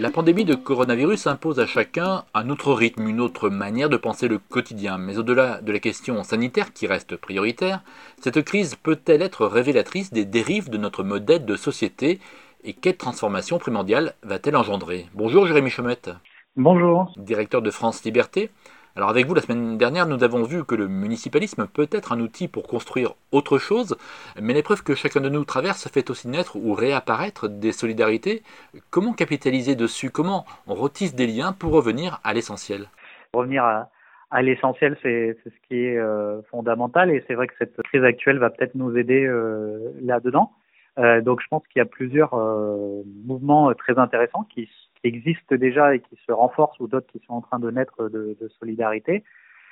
La pandémie de coronavirus impose à chacun un autre rythme, une autre manière de penser le quotidien. Mais au-delà de la question sanitaire qui reste prioritaire, cette crise peut-elle être révélatrice des dérives de notre modèle de société et quelle transformation primordiale va-t-elle engendrer? Bonjour Jérémy Chomette. Bonjour. Directeur de France Liberté. Alors avec vous, la semaine dernière, nous avons vu que le municipalisme peut être un outil pour construire autre chose, mais l'épreuve que chacun de nous traverse fait aussi naître ou réapparaître des solidarités. Comment capitaliser dessus? Comment on retisse des liens pour revenir à l'essentiel? Revenir à, l'essentiel, c'est ce qui est euh, fondamental, et c'est vrai que cette crise actuelle va peut-être nous aider euh, là-dedans. Euh, donc je pense qu'il y a plusieurs mouvements très intéressants qui existent déjà et qui se renforcent ou d'autres qui sont en train de naître de, de solidarité.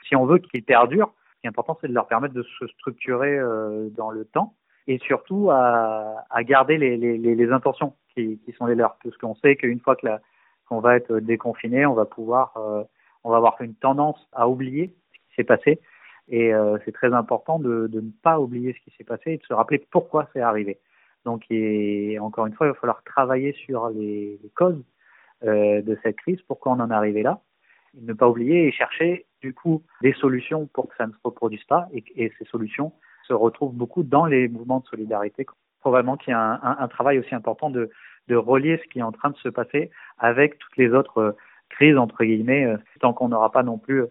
Si on veut qu'ils perdurent, ce qui est important, c'est de leur permettre de se structurer euh, dans le temps et surtout à, à garder les, les, les, intentions qui, qui, sont les leurs. Parce qu'on sait qu'une fois que qu'on va être déconfiné, on va pouvoir, euh, on va avoir une tendance à oublier ce qui s'est passé. Et euh, c'est très important de, de, ne pas oublier ce qui s'est passé et de se rappeler pourquoi c'est arrivé. Donc, et encore une fois, il va falloir travailler sur les, les causes de cette crise, pourquoi on en est arrivé là? ne pas oublier et chercher du coup des solutions pour que ça ne se reproduise pas et, et ces solutions se retrouvent beaucoup dans les mouvements de solidarité. Probablement qu'il y a un, travail aussi important de, relier ce qui est en train de se passer avec toutes les autres euh, crises entre guillemets, euh, tant qu'on n'aura pas non plus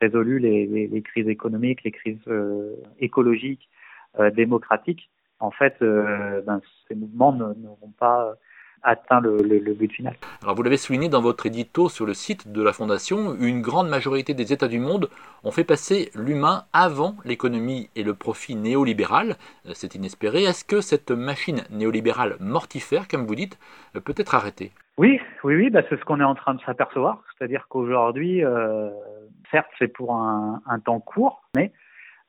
résolu les, crises économiques, les crises euh, écologiques, euh, démocratiques. En fait, ben, ces mouvements n'auront pas atteint le, but final. Alors vous l'avez souligné dans votre édito sur le site de la Fondation, une grande majorité des États du monde ont fait passer l'humain avant l'économie et le profit néolibéral. Euh, c'est inespéré. Est-ce que cette machine néolibérale mortifère, comme vous dites, euh, peut être arrêtée? Oui, oui, oui, bah c'est ce qu'on est en train de s'apercevoir. C'est-à-dire qu'aujourd'hui, euh, certes, c'est pour un, un temps court, mais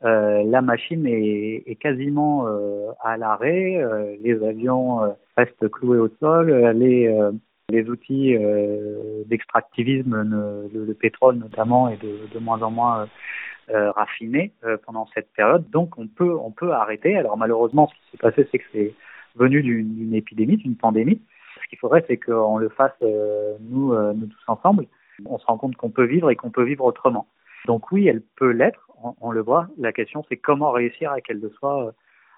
euh, la machine est, est quasiment euh, à l'arrêt, euh, les avions restent cloués au sol, les, les outils d'extractivisme, le, le, pétrole notamment, est de, de moins en moins raffiné pendant cette période. Donc on peut, on peut arrêter. Alors malheureusement, ce qui s'est passé, c'est que c'est venu d'une épidémie, d'une pandémie. Ce qu'il faudrait, c'est qu'on le fasse nous, nous tous ensemble. On se rend compte qu'on peut vivre et qu'on peut vivre autrement. Donc oui, elle peut l'être, on, le voit. La question, c'est comment réussir à qu'elle le soit euh,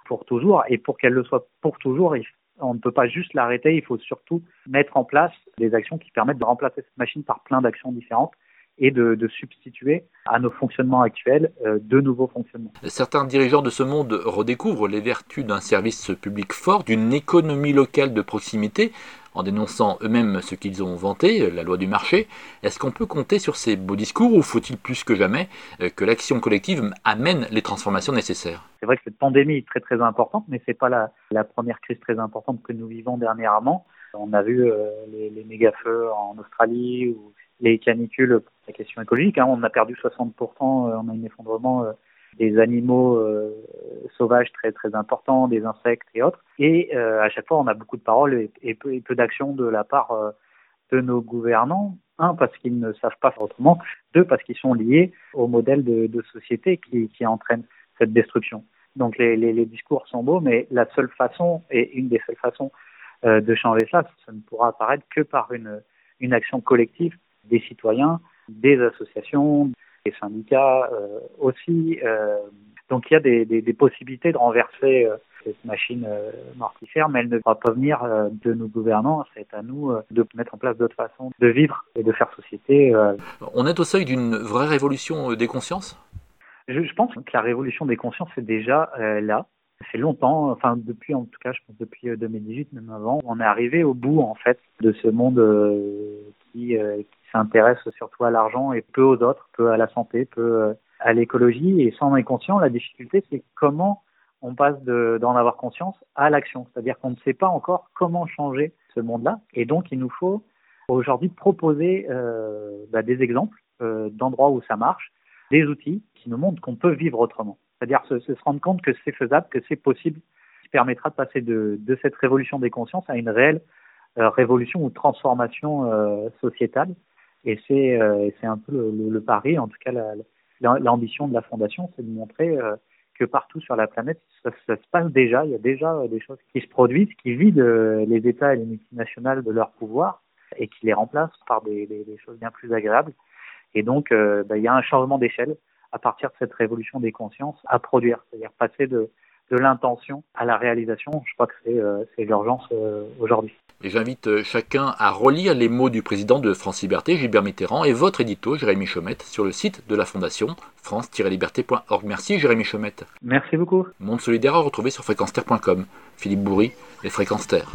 pour toujours. Et pour qu'elle le soit pour toujours, on ne peut pas juste l'arrêter, il faut surtout mettre en place des actions qui permettent de remplacer cette machine par plein d'actions différentes et de, substituer à nos fonctionnements actuels euh, de nouveaux fonctionnements. Certains dirigeants de ce monde redécouvrent les vertus d'un service public fort, d'une économie locale de proximité, en dénonçant eux-mêmes ce qu'ils ont vanté, la loi du marché. Est-ce qu'on peut compter sur ces beaux discours ou faut-il plus que jamais euh, que l'action collective amène les transformations nécessaires? C'est vrai que cette pandémie est très très importante, mais c'est pas la, première crise très importante que nous vivons dernièrement. On a vu euh, les, les méga-feux en Australie ou les canicules pour la question écologique. Hein. On a perdu 60%, euh, on a un effondrement des animaux euh, sauvages très très importants, des insectes et autres. Et euh, à chaque fois, on a beaucoup de paroles et, peu, d'actions de la part euh, de nos gouvernants. Un, parce qu'ils ne savent pas faire autrement. Deux, parce qu'ils sont liés au modèle de, société qui, entraîne cette destruction. Donc les, discours sont beaux, mais la seule façon, et une des seules façons de changer ça, ça ne pourra apparaître que par une, une action collective des citoyens, des associations, les syndicats euh, aussi. Euh, donc il y a des, des, des possibilités de renverser euh, cette machine mortifère, mais elle ne va pas venir de nos gouvernants. C'est à nous de mettre en place d'autres façons de vivre et de faire société. On est au seuil d'une vraie révolution des consciences? Je, pense que la révolution des consciences est déjà là. Fait longtemps, enfin depuis en tout cas, je pense depuis 2018, même avant, on est arrivé au bout en fait de ce monde qui s'intéresse surtout à l'argent et peu aux autres, peu à la santé, peu euh, à l'écologie. Et sans en être conscient, la difficulté, c'est comment on passe d'en avoir conscience à l'action. C'est-à-dire qu'on ne sait pas encore comment changer ce monde-là. Et donc, il nous faut aujourd'hui proposer euh, bah, des exemples euh, d'endroits où ça marche, des outils qui nous montrent qu'on peut vivre autrement. C'est-à-dire se, rendre compte que c'est faisable, que c'est possible, qui permettra de passer de, cette révolution des consciences à une réelle révolution ou transformation sociétale et c'est euh, c'est un peu le, le, pari, en tout cas l'ambition de la fondation, c'est de montrer euh, que partout sur la planète, ça, ça, se passe déjà. Il y a déjà euh, des choses qui se produisent, qui vident les États et les multinationales de leur pouvoir et qui les remplace par des, des, choses bien plus agréables. Et donc, bah, il y a un changement d'échelle à partir de cette révolution des consciences à produire, c'est-à-dire passer de, de l'intention à la réalisation. Je crois que c'est euh, l'urgence euh, aujourd'hui. Et j'invite euh, chacun à relire les mots du président de France Liberté, Gilbert Mitterrand, et votre édito, Jérémy Chomette, sur le site de la Fondation france-liberté.org. Merci Jérémy Chomette. Merci beaucoup. Monde solidaire à retrouver sur fréquence Philippe Bourri, les fréquences terre.